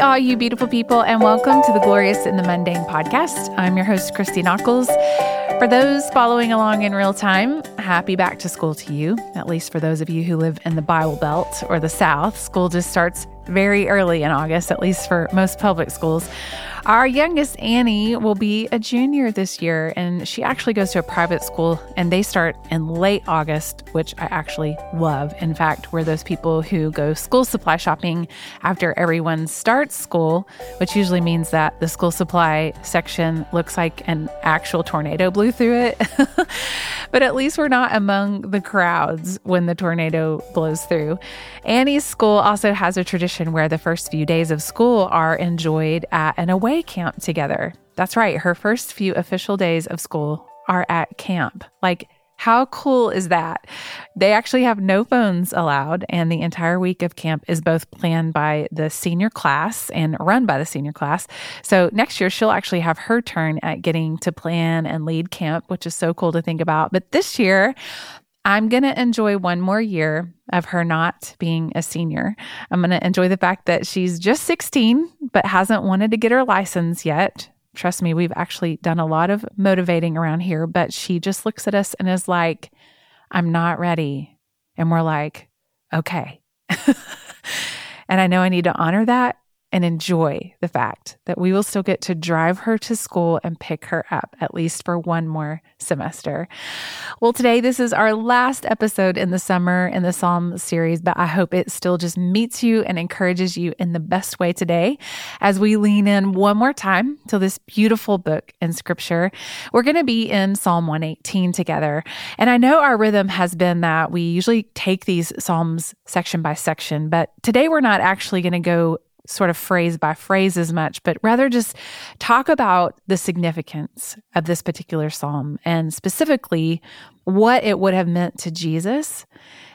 All you beautiful people, and welcome to the Glorious in the Mundane podcast. I'm your host, Christy Nockels. For those following along in real time, happy back to school to you. At least for those of you who live in the Bible Belt or the South, school just starts very early in August, at least for most public schools. Our youngest, Annie, will be a junior this year, and she actually goes to a private school, and they start in late August, which I actually love. In fact, we're those people who go school supply shopping after everyone starts school, which usually means that the school supply section looks like an actual tornado blew through it. but at least we're not among the crowds when the tornado blows through. Annie's school also has a tradition where the first few days of school are enjoyed at an away away camp together. That's right, her first few official days of school are at camp. Like, how cool is that? They actually have no phones allowed, and the entire week of camp is both planned by the senior class and run by the senior class. So next year, she'll actually have her turn at getting to plan and lead camp, which is so cool to think about. But this year, I'm going to enjoy one more year of her not being a senior. I'm going to enjoy the fact that she's just 16, but hasn't wanted to get her license yet. Trust me, we've actually done a lot of motivating around here, but she just looks at us and is like, I'm not ready. And we're like, okay. and I know I need to honor that and enjoy the fact that we will still get to drive her to school and pick her up, at least for one more semester. Well, today, this is our last episode in the summer in the Psalm series, but I hope it still just meets you and encourages you in the best way today as we lean in one more time to this beautiful book in scripture. We're going to be in Psalm 118 together. And I know our rhythm has been that we usually take these Psalms section by section, but today we're not actually going to go sort of phrase by phrase as much, but rather just talk about the significance of this particular psalm and specifically what it would have meant to Jesus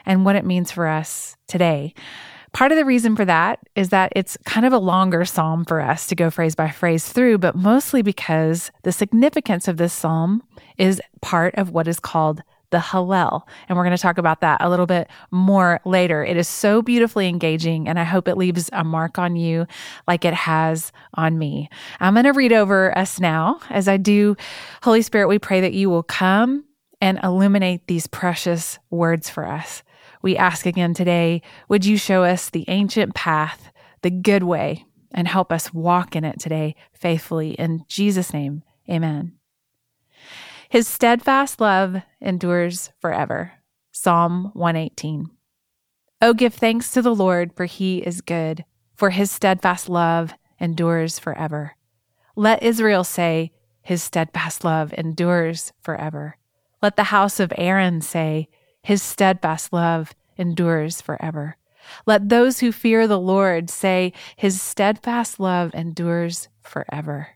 and what it means for us today. Part of the reason for that is that it's kind of a longer psalm for us to go phrase by phrase through, but mostly because the significance of this psalm is part of what is called the Hallel. And we're going to talk about that a little bit more later. It is so beautifully engaging, and I hope it leaves a mark on you like it has on me. I'm going to read over us now. As I do, Holy Spirit, we pray that you will come and illuminate these precious words for us. We ask again today, would you show us the ancient path, the good way, and help us walk in it today faithfully? In Jesus' name, amen. His steadfast love endures forever. Psalm 118. Oh, give thanks to the Lord, for he is good, for his steadfast love endures forever. Let Israel say, His steadfast love endures forever. Let the house of Aaron say, His steadfast love endures forever. Let those who fear the Lord say, His steadfast love endures forever.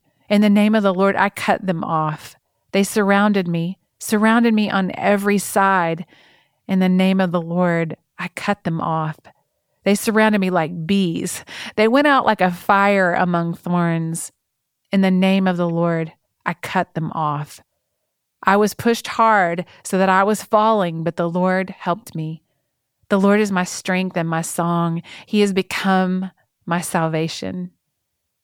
In the name of the Lord, I cut them off. They surrounded me, surrounded me on every side. In the name of the Lord, I cut them off. They surrounded me like bees. They went out like a fire among thorns. In the name of the Lord, I cut them off. I was pushed hard so that I was falling, but the Lord helped me. The Lord is my strength and my song. He has become my salvation.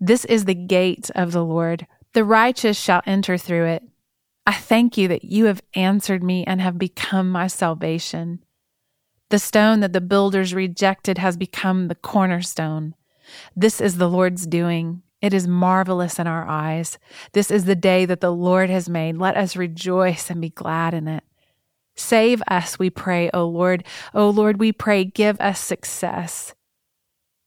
This is the gate of the Lord. The righteous shall enter through it. I thank you that you have answered me and have become my salvation. The stone that the builders rejected has become the cornerstone. This is the Lord's doing. It is marvelous in our eyes. This is the day that the Lord has made. Let us rejoice and be glad in it. Save us, we pray, O Lord. O Lord, we pray, give us success.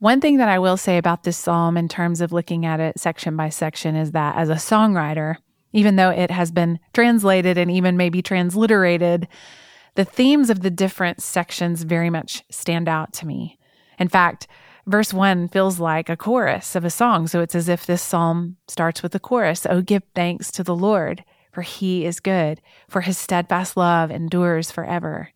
One thing that I will say about this psalm in terms of looking at it section by section is that as a songwriter, even though it has been translated and even maybe transliterated, the themes of the different sections very much stand out to me. In fact, verse 1 feels like a chorus of a song. So it's as if this psalm starts with the chorus Oh, give thanks to the Lord, for he is good, for his steadfast love endures forever.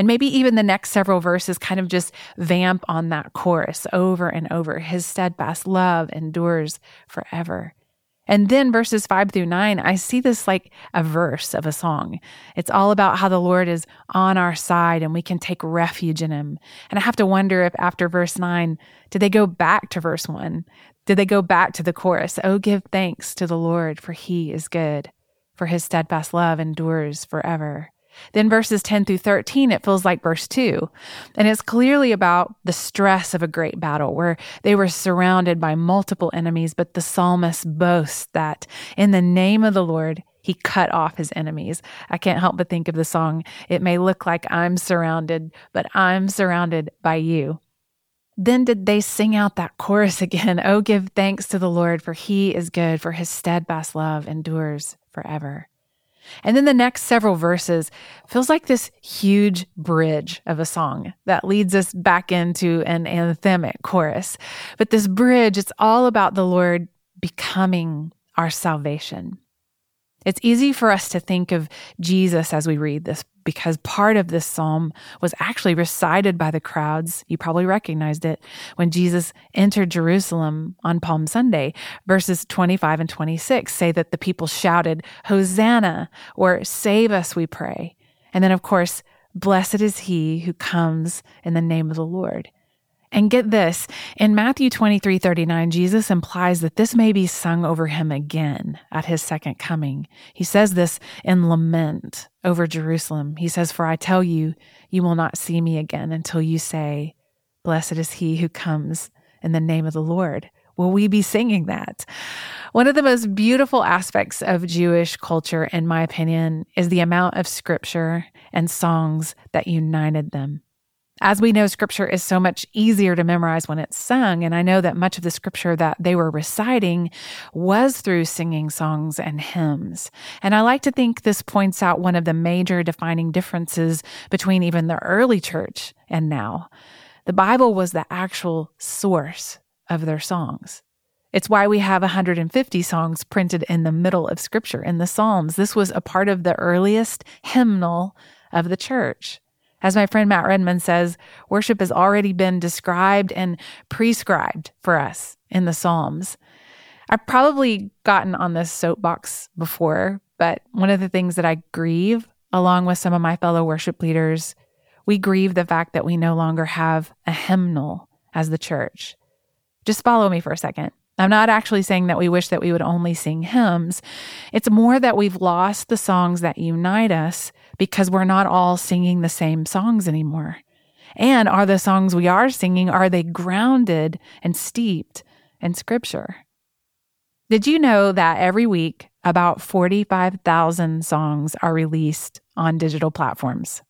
And maybe even the next several verses kind of just vamp on that chorus over and over. His steadfast love endures forever. And then verses five through nine, I see this like a verse of a song. It's all about how the Lord is on our side and we can take refuge in him. And I have to wonder if after verse nine, did they go back to verse one? Did they go back to the chorus? Oh, give thanks to the Lord, for he is good, for his steadfast love endures forever. Then verses 10 through 13, it feels like verse 2. And it's clearly about the stress of a great battle where they were surrounded by multiple enemies, but the psalmist boasts that in the name of the Lord, he cut off his enemies. I can't help but think of the song, It May Look Like I'm Surrounded, but I'm Surrounded by You. Then did they sing out that chorus again Oh, give thanks to the Lord, for he is good, for his steadfast love endures forever. And then the next several verses feels like this huge bridge of a song that leads us back into an anthemic chorus. But this bridge, it's all about the Lord becoming our salvation. It's easy for us to think of Jesus as we read this because part of this psalm was actually recited by the crowds. You probably recognized it when Jesus entered Jerusalem on Palm Sunday. Verses 25 and 26 say that the people shouted, Hosanna, or Save us, we pray. And then, of course, blessed is he who comes in the name of the Lord. And get this, in Matthew 23 39, Jesus implies that this may be sung over him again at his second coming. He says this in lament over Jerusalem. He says, For I tell you, you will not see me again until you say, Blessed is he who comes in the name of the Lord. Will we be singing that? One of the most beautiful aspects of Jewish culture, in my opinion, is the amount of scripture and songs that united them. As we know, scripture is so much easier to memorize when it's sung. And I know that much of the scripture that they were reciting was through singing songs and hymns. And I like to think this points out one of the major defining differences between even the early church and now. The Bible was the actual source of their songs. It's why we have 150 songs printed in the middle of scripture in the Psalms. This was a part of the earliest hymnal of the church. As my friend Matt Redman says, worship has already been described and prescribed for us in the Psalms. I've probably gotten on this soapbox before, but one of the things that I grieve, along with some of my fellow worship leaders, we grieve the fact that we no longer have a hymnal as the church. Just follow me for a second. I'm not actually saying that we wish that we would only sing hymns. It's more that we've lost the songs that unite us because we're not all singing the same songs anymore. And are the songs we are singing, are they grounded and steeped in scripture? Did you know that every week about 45,000 songs are released on digital platforms?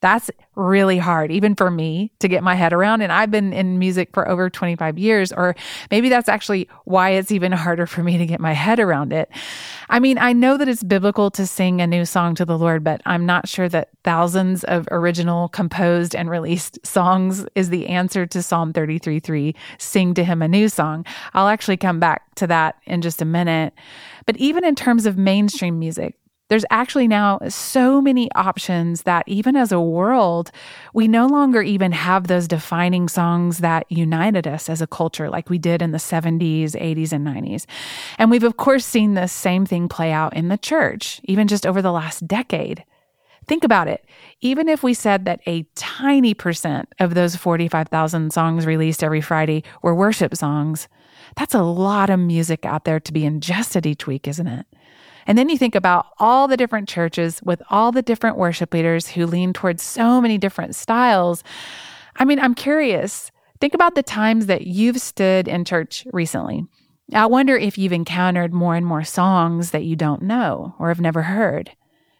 That's really hard, even for me to get my head around. And I've been in music for over 25 years, or maybe that's actually why it's even harder for me to get my head around it. I mean, I know that it's biblical to sing a new song to the Lord, but I'm not sure that thousands of original composed and released songs is the answer to Psalm 33 3, sing to him a new song. I'll actually come back to that in just a minute. But even in terms of mainstream music, There's actually now so many options that even as a world, we no longer even have those defining songs that united us as a culture like we did in the 70s, 80s, and 90s. And we've, of course, seen this same thing play out in the church, even just over the last decade. Think about it. Even if we said that a tiny percent of those 45,000 songs released every Friday were worship songs, that's a lot of music out there to be ingested each week, isn't it? And then you think about all the different churches with all the different worship leaders who lean towards so many different styles. I mean, I'm curious. Think about the times that you've stood in church recently. I wonder if you've encountered more and more songs that you don't know or have never heard.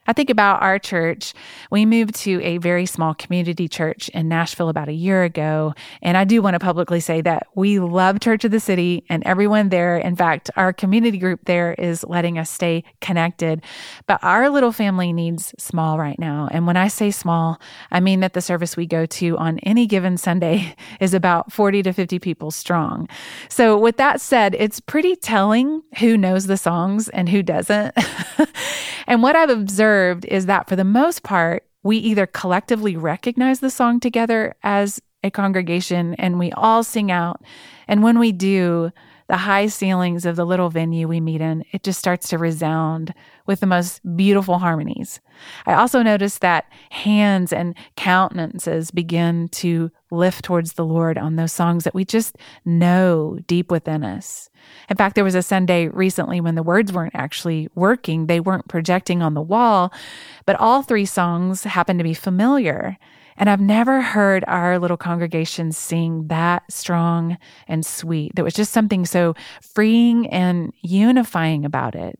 I think about our church. We moved to a very small community church in Nashville about a year ago. And I do want to publicly say that we love Church of the City and everyone there. In fact, our community group there is letting us stay connected. But our little family needs small right now. And when I say small, I mean that the service we go to on any given Sunday is about 40 to 50 people strong. So, with that said, it's pretty telling who knows the songs and who doesn't. and what I've observed observed is that for the most part, we either collectively recognize the song together as a congregation and we all sing out. And when we do, the high ceilings of the little venue we meet in, it just starts to resound with the most beautiful harmonies. I also notice that hands and countenances begin to lift towards the Lord on those songs that we just know deep within us. In fact, there was a Sunday recently when the words weren't actually working, they weren't projecting on the wall, but all three songs happened to be familiar. And I've never heard our little congregation sing that strong and sweet. There was just something so freeing and unifying about it.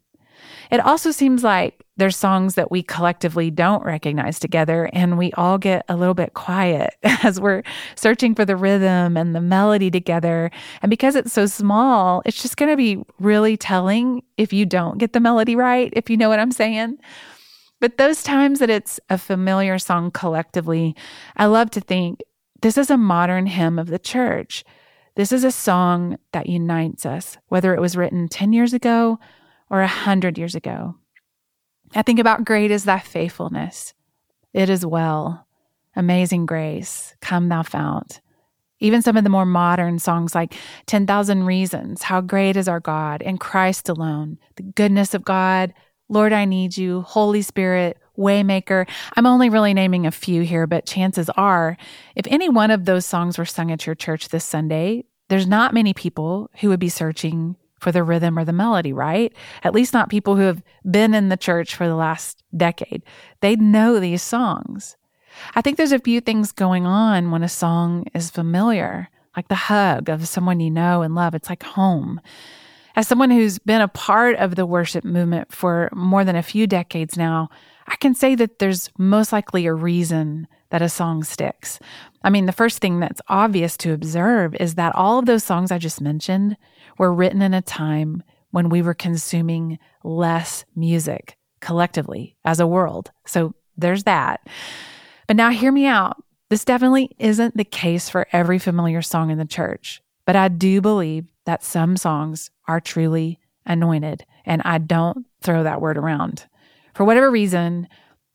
It also seems like there's songs that we collectively don't recognize together, and we all get a little bit quiet as we're searching for the rhythm and the melody together. And because it's so small, it's just going to be really telling if you don't get the melody right, if you know what I'm saying. But those times that it's a familiar song collectively, I love to think this is a modern hymn of the church. This is a song that unites us, whether it was written 10 years ago or 100 years ago. I think about great is thy faithfulness. It is well. Amazing grace, come thou fount. Even some of the more modern songs like 10,000 Reasons, How Great is Our God, and Christ Alone, The Goodness of God, Lord, I Need You, Holy Spirit, Waymaker. I'm only really naming a few here, but chances are, if any one of those songs were sung at your church this Sunday, there's not many people who would be searching for the rhythm or the melody, right? At least not people who have been in the church for the last decade. They know these songs. I think there's a few things going on when a song is familiar, like the hug of someone you know and love. It's like home. As someone who's been a part of the worship movement for more than a few decades now, I can say that there's most likely a reason that a song sticks. I mean, the first thing that's obvious to observe is that all of those songs I just mentioned were written in a time when we were consuming less music collectively as a world. So there's that. But now, hear me out. This definitely isn't the case for every familiar song in the church, but I do believe that some songs are truly anointed, and I don't throw that word around. For whatever reason,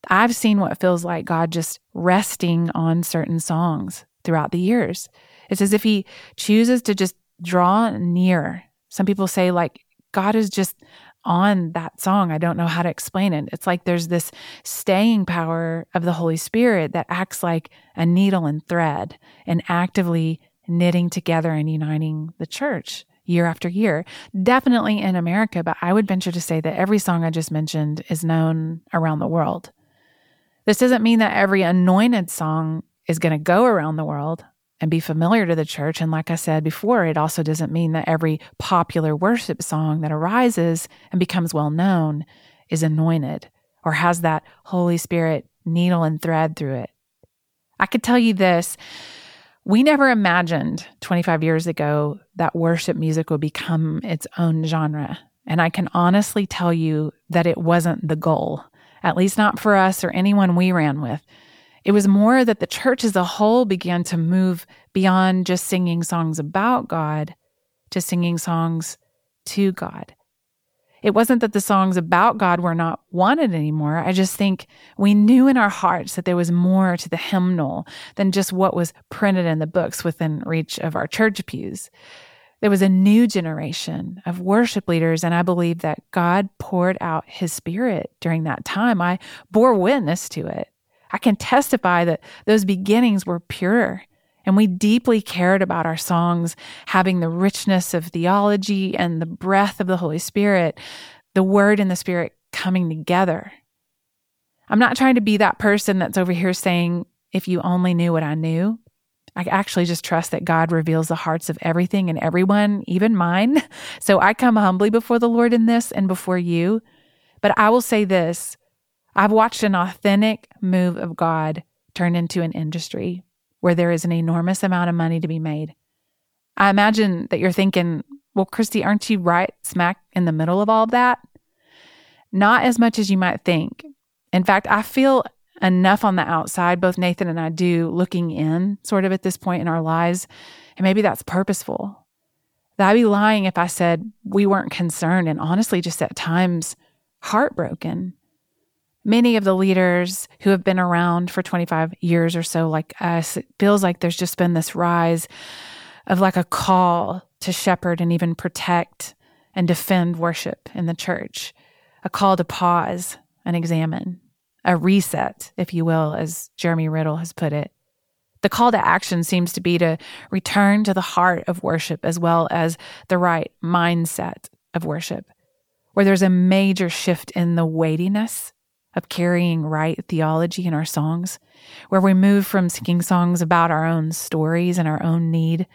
I've seen what feels like God just resting on certain songs throughout the years. It's as if He chooses to just draw near. Some people say, like, God is just on that song. I don't know how to explain it. It's like there's this staying power of the Holy Spirit that acts like a needle and thread and actively knitting together and uniting the church year after year. Definitely in America, but I would venture to say that every song I just mentioned is known around the world. This doesn't mean that every anointed song is going to go around the world and be familiar to the church. And like I said before, it also doesn't mean that every popular worship song that arises and becomes well known is anointed or has that Holy Spirit needle and thread through it. I could tell you this we never imagined 25 years ago that worship music would become its own genre. And I can honestly tell you that it wasn't the goal, at least not for us or anyone we ran with. It was more that the church as a whole began to move beyond just singing songs about God to singing songs to God. It wasn't that the songs about God were not wanted anymore. I just think we knew in our hearts that there was more to the hymnal than just what was printed in the books within reach of our church pews. There was a new generation of worship leaders, and I believe that God poured out his spirit during that time. I bore witness to it. I can testify that those beginnings were pure and we deeply cared about our songs having the richness of theology and the breath of the Holy Spirit, the Word and the Spirit coming together. I'm not trying to be that person that's over here saying, if you only knew what I knew. I actually just trust that God reveals the hearts of everything and everyone, even mine. So I come humbly before the Lord in this and before you. But I will say this I've watched an authentic move of God turn into an industry where there is an enormous amount of money to be made. I imagine that you're thinking, well, Christy, aren't you right smack in the middle of all of that? Not as much as you might think. In fact, I feel enough on the outside, both Nathan and I do, looking in sort of at this point in our lives. And maybe that's purposeful. That I'd be lying if I said we weren't concerned and honestly just at times heartbroken many of the leaders who have been around for 25 years or so, like us, it feels like there's just been this rise of like a call to shepherd and even protect and defend worship in the church, a call to pause and examine, a reset, if you will, as Jeremy Riddle has put it. The call to action seems to be to return to the heart of worship as well as the right mindset of worship, where there's a major shift in the weightiness of carrying right theology in our songs, where we move from singing songs about our own stories and our own need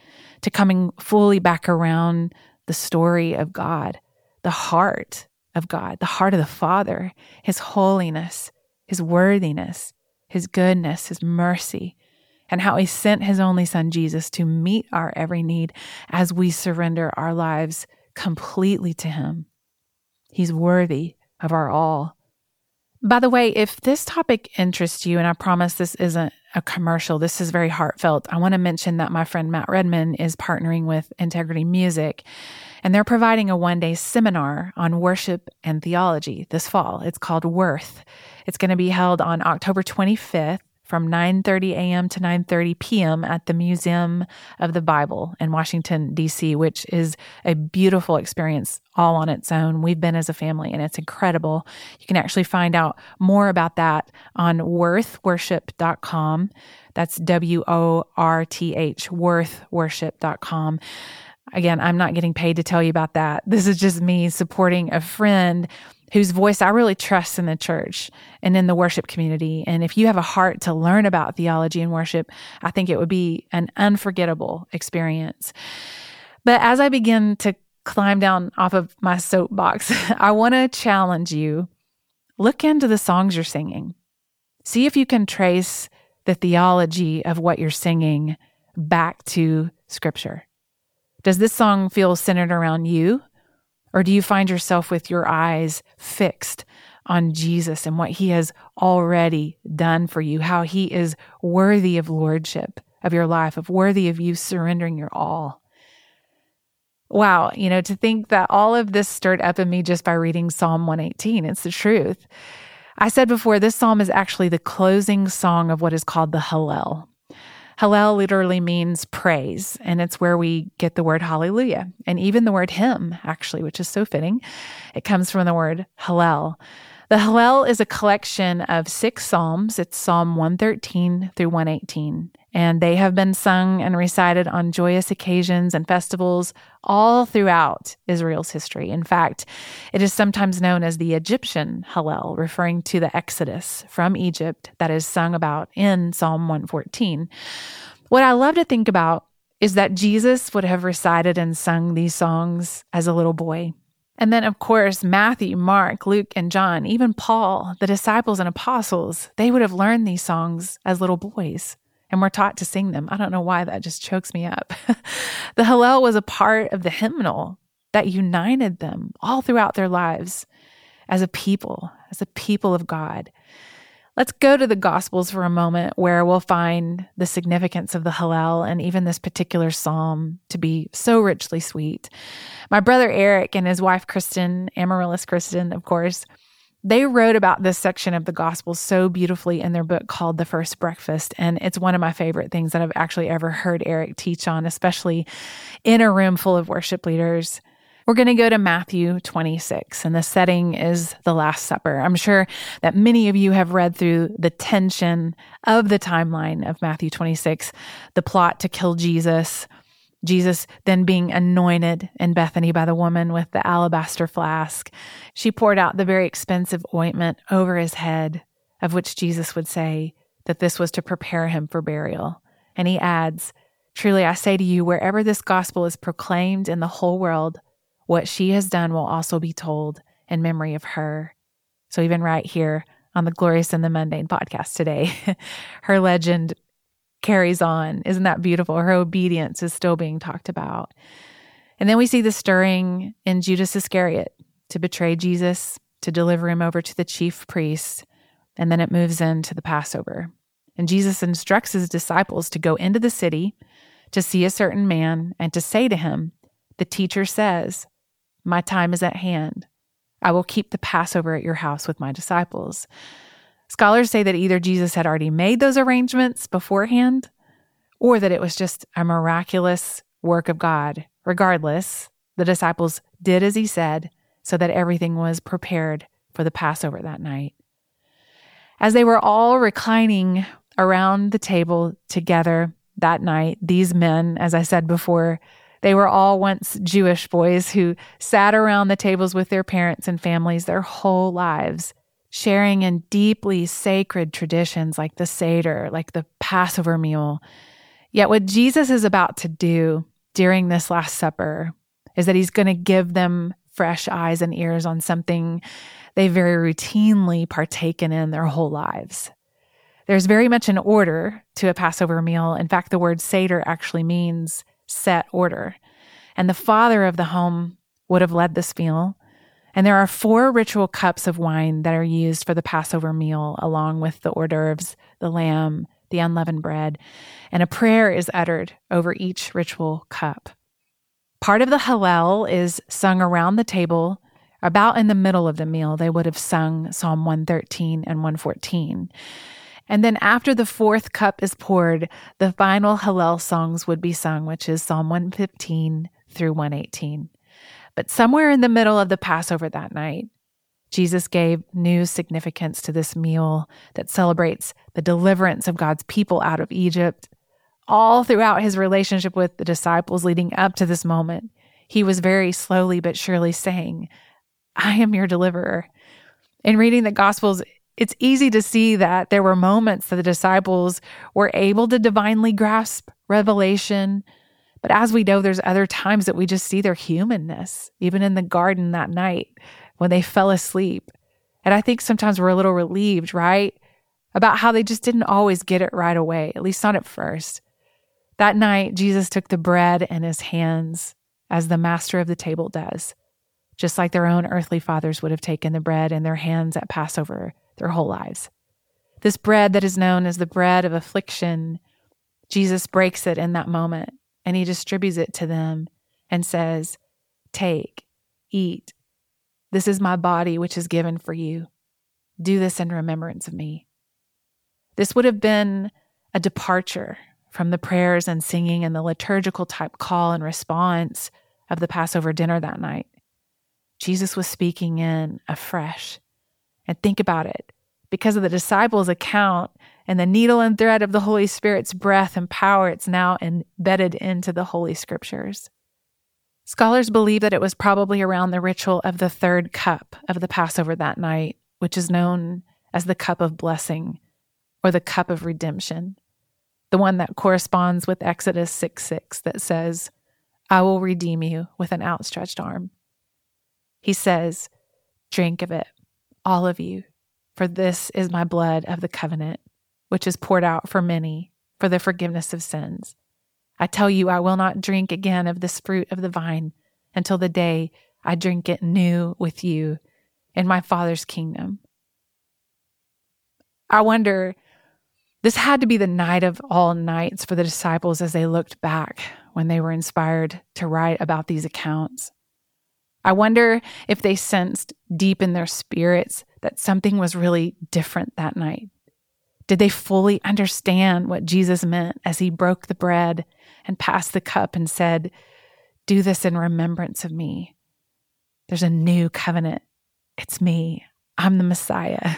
to coming fully back around the story of God, the heart of God, the heart of the Father, His holiness, His worthiness, His goodness, His mercy, and how He sent His only Son, Jesus, to meet our every need as we surrender our lives completely to Him. He's worthy of our all. By the way, if this topic interests you, and I promise this isn't a commercial, this is very heartfelt, I want to mention that my friend Matt Redman is partnering with Integrity Music, and they're providing a one day seminar on worship and theology this fall. It's called Worth. It's going to be held on October 25th from 9:30 a.m. to 9:30 p.m. at the Museum of the Bible in Washington D.C., which is a beautiful experience all on its own. We've been as a family and it's incredible. You can actually find out more about that on worthworship.com. That's W O R T H worthworship.com. Again, I'm not getting paid to tell you about that. This is just me supporting a friend whose voice I really trust in the church and in the worship community. And if you have a heart to learn about theology and worship, I think it would be an unforgettable experience. But as I begin to climb down off of my soapbox, I want to challenge you look into the songs you're singing. See if you can trace the theology of what you're singing back to scripture. Does this song feel centered around you? Or do you find yourself with your eyes fixed on Jesus and what he has already done for you, how he is worthy of lordship of your life, of worthy of you surrendering your all? Wow, you know, to think that all of this stirred up in me just by reading Psalm 118. It's the truth. I said before, this psalm is actually the closing song of what is called the Hallel. Hallel literally means praise, and it's where we get the word hallelujah. And even the word hymn, actually, which is so fitting, it comes from the word Hallel. The Hallel is a collection of six psalms. It's Psalm 113 through 118 and they have been sung and recited on joyous occasions and festivals all throughout Israel's history. In fact, it is sometimes known as the Egyptian Hallel, referring to the Exodus from Egypt that is sung about in Psalm 114. What I love to think about is that Jesus would have recited and sung these songs as a little boy. And then, of course, Matthew, Mark, Luke, and John, even Paul, the disciples and apostles, they would have learned these songs as little boys and we're taught to sing them. I don't know why that just chokes me up. the Hallel was a part of the hymnal that united them all throughout their lives as a people, as a people of God. Let's go to the Gospels for a moment where we'll find the significance of the Hallel and even this particular psalm to be so richly sweet. My brother Eric and his wife Kristen, Amaryllis Kristen, of course, they wrote about this section of the gospel so beautifully in their book called The First Breakfast. And it's one of my favorite things that I've actually ever heard Eric teach on, especially in a room full of worship leaders. We're going to go to Matthew 26, and the setting is the Last Supper. I'm sure that many of you have read through the tension of the timeline of Matthew 26, the plot to kill Jesus, Jesus then being anointed in Bethany by the woman with the alabaster flask. She poured out the very expensive ointment over his head, of which Jesus would say that this was to prepare him for burial. And he adds, Truly I say to you, wherever this gospel is proclaimed in the whole world, what she has done will also be told in memory of her. So even right here on the Glorious in the Mundane podcast today, her legend carries on. Isn't that beautiful? Her obedience is still being talked about. And then we see the stirring in Judas Iscariot to betray Jesus, to deliver him over to the chief priests. And then it moves into the Passover. And Jesus instructs his disciples to go into the city to see a certain man and to say to him, The teacher says, My time is at hand. I will keep the Passover at your house with my disciples. Scholars say that either Jesus had already made those arrangements beforehand or that it was just a miraculous work of God. Regardless, the disciples did as he said so that everything was prepared for the Passover that night. As they were all reclining around the table together that night, these men, as I said before, they were all once Jewish boys who sat around the tables with their parents and families their whole lives sharing in deeply sacred traditions like the Seder, like the Passover meal. Yet, what Jesus is about to do during this Last Supper is that he's going to give them fresh eyes and ears on something they very routinely partaken in their whole lives. There's very much an order to a Passover meal. In fact, the word Seder actually means set order. And the father of the home would have led this meal. And there are four ritual cups of wine that are used for the Passover meal, along with the hors d'oeuvres, the lamb, the unleavened bread, and a prayer is uttered over each ritual cup. Part of the Hallel is sung around the table. About in the middle of the meal, they would have sung Psalm 113 and 114. And then after the fourth cup is poured, the final Hallel songs would be sung, which is Psalm 115 through 118. But somewhere in the middle of the Passover that night, Jesus gave new significance to this meal that celebrates the deliverance of God's people out of Egypt. All throughout his relationship with the disciples leading up to this moment, he was very slowly but surely saying, I am your deliverer. In reading the Gospels, it's easy to see that there were moments that the disciples were able to divinely grasp revelation, but as we know, there's other times that we just see their humanness, even in the garden that night when they fell asleep. And I think sometimes we're a little relieved, right? About how they just didn't always get it right away, at least not at first. That night, Jesus took the bread in his hands as the master of the table does, just like their own earthly fathers would have taken the bread in their hands at Passover their whole lives. This bread that is known as the bread of affliction, Jesus breaks it in that moment and he distributes it to them and says, Take, eat. This is my body, which is given for you. Do this in remembrance of me. This would have been a departure from the prayers and singing and the liturgical type call and response of the Passover dinner that night. Jesus was speaking in afresh. And think about it because of the disciples' account, and the needle and thread of the Holy Spirit's breath and power, it's now embedded into the Holy Scriptures. Scholars believe that it was probably around the ritual of the third cup of the Passover that night, which is known as the cup of blessing or the cup of redemption, the one that corresponds with Exodus 6 6 that says, I will redeem you with an outstretched arm. He says, Drink of it, all of you, for this is my blood of the covenant which is poured out for many for the forgiveness of sins. I tell you, I will not drink again of this fruit of the vine until the day I drink it new with you in my Father's kingdom. I wonder, this had to be the night of all nights for the disciples as they looked back when they were inspired to write about these accounts. I wonder if they sensed deep in their spirits that something was really different that night. Did they fully understand what Jesus meant as he broke the bread and passed the cup and said, Do this in remembrance of me? There's a new covenant. It's me. I'm the Messiah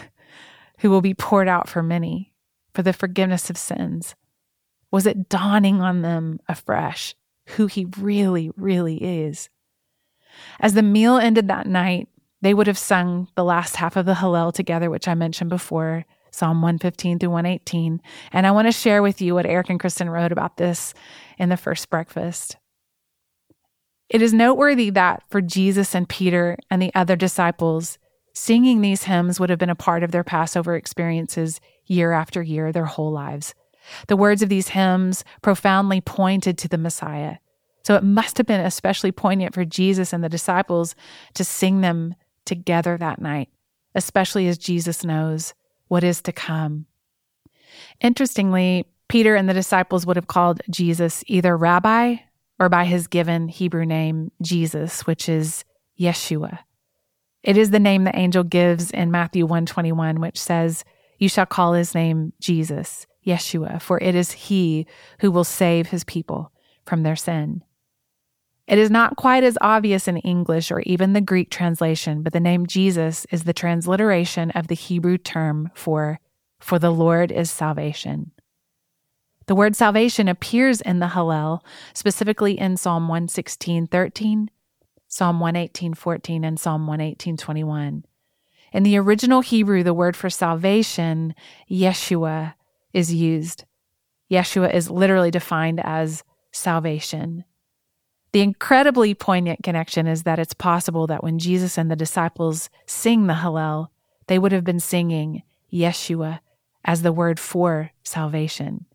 who will be poured out for many for the forgiveness of sins. Was it dawning on them afresh who he really, really is? As the meal ended that night, they would have sung the last half of the Hallel together, which I mentioned before, Psalm 115 through 118. And I want to share with you what Eric and Kristen wrote about this in the first breakfast. It is noteworthy that for Jesus and Peter and the other disciples, singing these hymns would have been a part of their Passover experiences year after year, their whole lives. The words of these hymns profoundly pointed to the Messiah. So it must have been especially poignant for Jesus and the disciples to sing them together that night, especially as Jesus knows what is to come. Interestingly, Peter and the disciples would have called Jesus either rabbi or by his given Hebrew name, Jesus, which is Yeshua. It is the name the angel gives in Matthew 121, which says, You shall call his name Jesus, Yeshua, for it is he who will save his people from their sin. It is not quite as obvious in English or even the Greek translation, but the name Jesus is the transliteration of the Hebrew term for for the Lord is salvation. The word salvation appears in the Hallel, specifically in Psalm 116, 13, Psalm 118, 14, and Psalm 118, 21. In the original Hebrew, the word for salvation, Yeshua, is used. Yeshua is literally defined as salvation. The incredibly poignant connection is that it's possible that when Jesus and the disciples sing the Hallel, they would have been singing Yeshua as the word for salvation.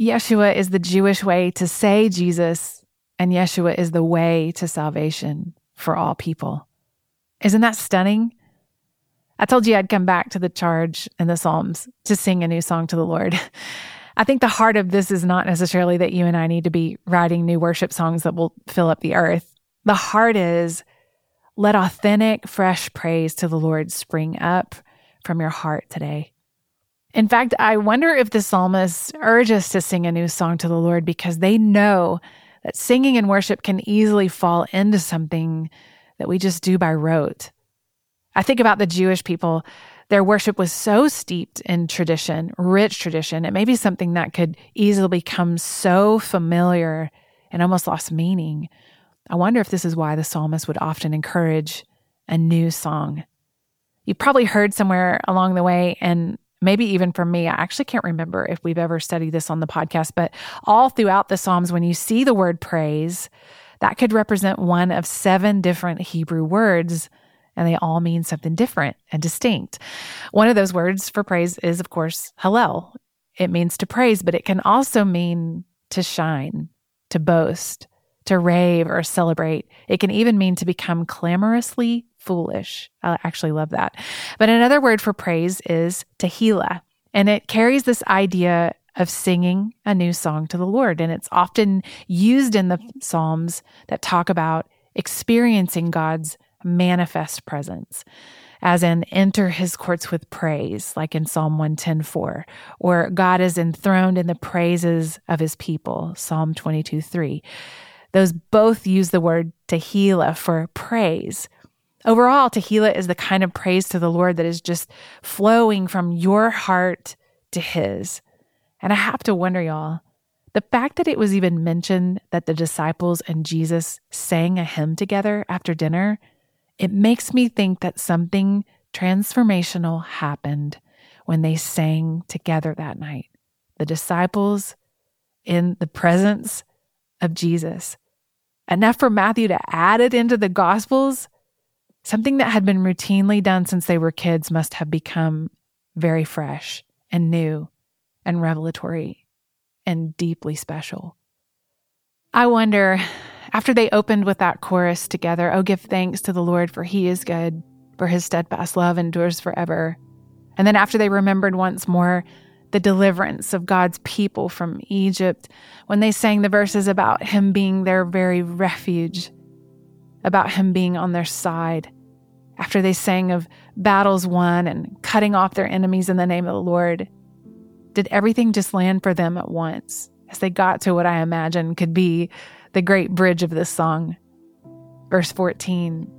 Yeshua is the Jewish way to say Jesus, and Yeshua is the way to salvation for all people. Isn't that stunning? I told you I'd come back to the charge in the Psalms to sing a new song to the Lord. I think the heart of this is not necessarily that you and I need to be writing new worship songs that will fill up the earth. The heart is let authentic, fresh praise to the Lord spring up from your heart today. In fact, I wonder if the psalmists urge us to sing a new song to the Lord because they know that singing and worship can easily fall into something that we just do by rote. I think about the Jewish people their worship was so steeped in tradition, rich tradition, it may be something that could easily become so familiar and almost lost meaning. I wonder if this is why the psalmist would often encourage a new song. You probably heard somewhere along the way, and maybe even from me, I actually can't remember if we've ever studied this on the podcast, but all throughout the Psalms, when you see the word praise, that could represent one of seven different Hebrew words and they all mean something different and distinct. One of those words for praise is, of course, Hallel. It means to praise, but it can also mean to shine, to boast, to rave or celebrate. It can even mean to become clamorously foolish. I actually love that. But another word for praise is tehillah, and it carries this idea of singing a new song to the Lord. And it's often used in the Psalms that talk about experiencing God's manifest presence, as in enter his courts with praise, like in Psalm 110:4, or God is enthroned in the praises of his people, Psalm 22 3. Those both use the word tehillah for praise. Overall, tehillah is the kind of praise to the Lord that is just flowing from your heart to his. And I have to wonder, y'all, the fact that it was even mentioned that the disciples and Jesus sang a hymn together after dinner it makes me think that something transformational happened when they sang together that night. The disciples in the presence of Jesus. Enough for Matthew to add it into the Gospels. Something that had been routinely done since they were kids must have become very fresh and new and revelatory and deeply special. I wonder after they opened with that chorus together, Oh, give thanks to the Lord, for he is good, for his steadfast love endures forever. And then after they remembered once more the deliverance of God's people from Egypt, when they sang the verses about Him being their very refuge, about Him being on their side, after they sang of battles won and cutting off their enemies in the name of the Lord, did everything just land for them at once as they got to what I imagine could be the great bridge of this song? Verse 14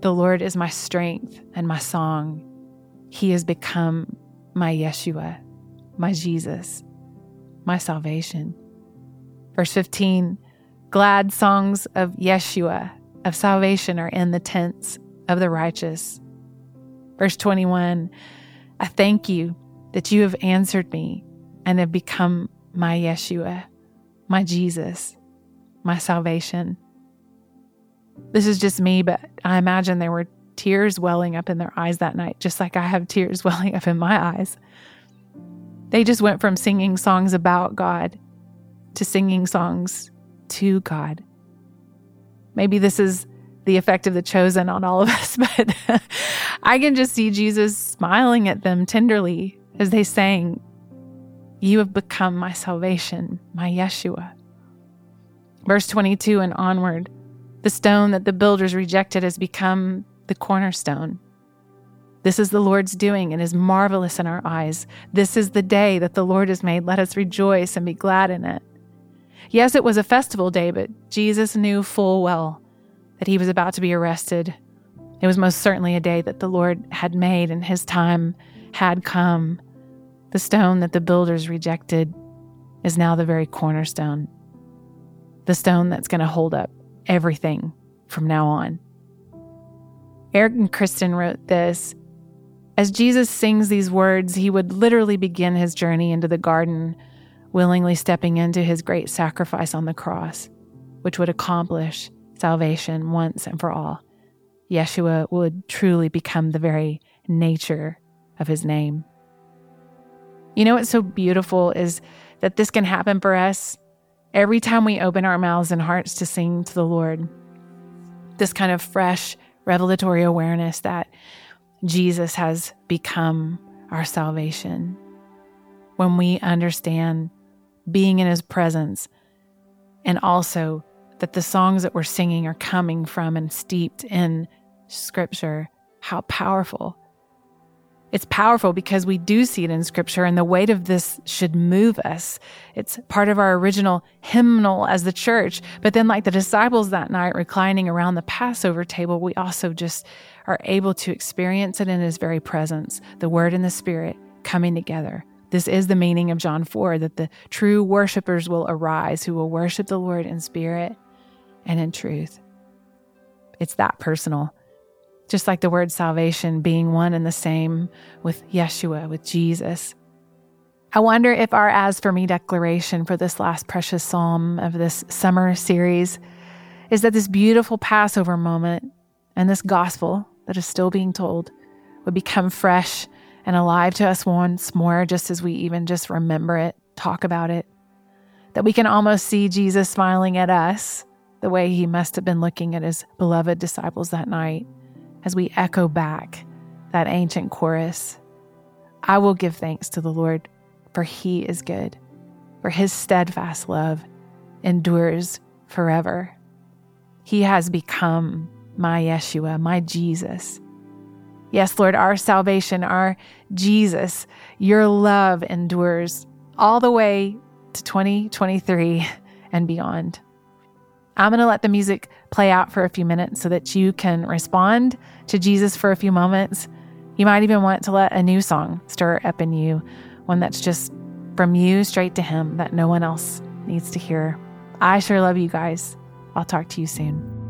The Lord is my strength and my song. He has become my Yeshua, my Jesus, my salvation. Verse 15 Glad songs of Yeshua, of salvation, are in the tents of the righteous. Verse 21 I thank you that you have answered me and have become my Yeshua, my Jesus, my salvation. This is just me, but I imagine there were tears welling up in their eyes that night, just like I have tears welling up in my eyes. They just went from singing songs about God to singing songs to God. Maybe this is the effect of the chosen on all of us, but I can just see Jesus smiling at them tenderly as they sang, You have become my salvation, my Yeshua. Verse 22 and onward, the stone that the builders rejected has become the cornerstone. This is the Lord's doing and is marvelous in our eyes. This is the day that the Lord has made. Let us rejoice and be glad in it. Yes, it was a festival day, but Jesus knew full well that he was about to be arrested. It was most certainly a day that the Lord had made, and his time had come. The stone that the builders rejected is now the very cornerstone, the stone that's going to hold up everything from now on. Eric and Kristen wrote this. As Jesus sings these words, he would literally begin his journey into the garden, willingly stepping into his great sacrifice on the cross, which would accomplish salvation once and for all. Yeshua would truly become the very nature of his name. You know what's so beautiful is that this can happen for us every time we open our mouths and hearts to sing to the Lord. This kind of fresh, revelatory awareness that Jesus has become our salvation. When we understand being in his presence and also that the songs that we're singing are coming from and steeped in scripture, how powerful it's powerful because we do see it in scripture and the weight of this should move us. It's part of our original hymnal as the church. But then, like the disciples that night reclining around the Passover table, we also just are able to experience it in his very presence, the word and the spirit coming together. This is the meaning of John 4 that the true worshipers will arise who will worship the Lord in spirit and in truth. It's that personal just like the word salvation being one and the same with Yeshua, with Jesus. I wonder if our As for Me declaration for this last precious psalm of this summer series is that this beautiful Passover moment and this gospel that is still being told would become fresh and alive to us once more, just as we even just remember it, talk about it. That we can almost see Jesus smiling at us the way he must have been looking at his beloved disciples that night as we echo back that ancient chorus I will give thanks to the Lord, for he is good, for his steadfast love endures forever. He has become my Yeshua, my Jesus. Yes, Lord, our salvation, our Jesus, your love endures all the way to 2023 and beyond. I'm going to let the music play out for a few minutes so that you can respond to Jesus for a few moments. You might even want to let a new song stir up in you, one that's just from you straight to Him that no one else needs to hear. I sure love you guys. I'll talk to you soon.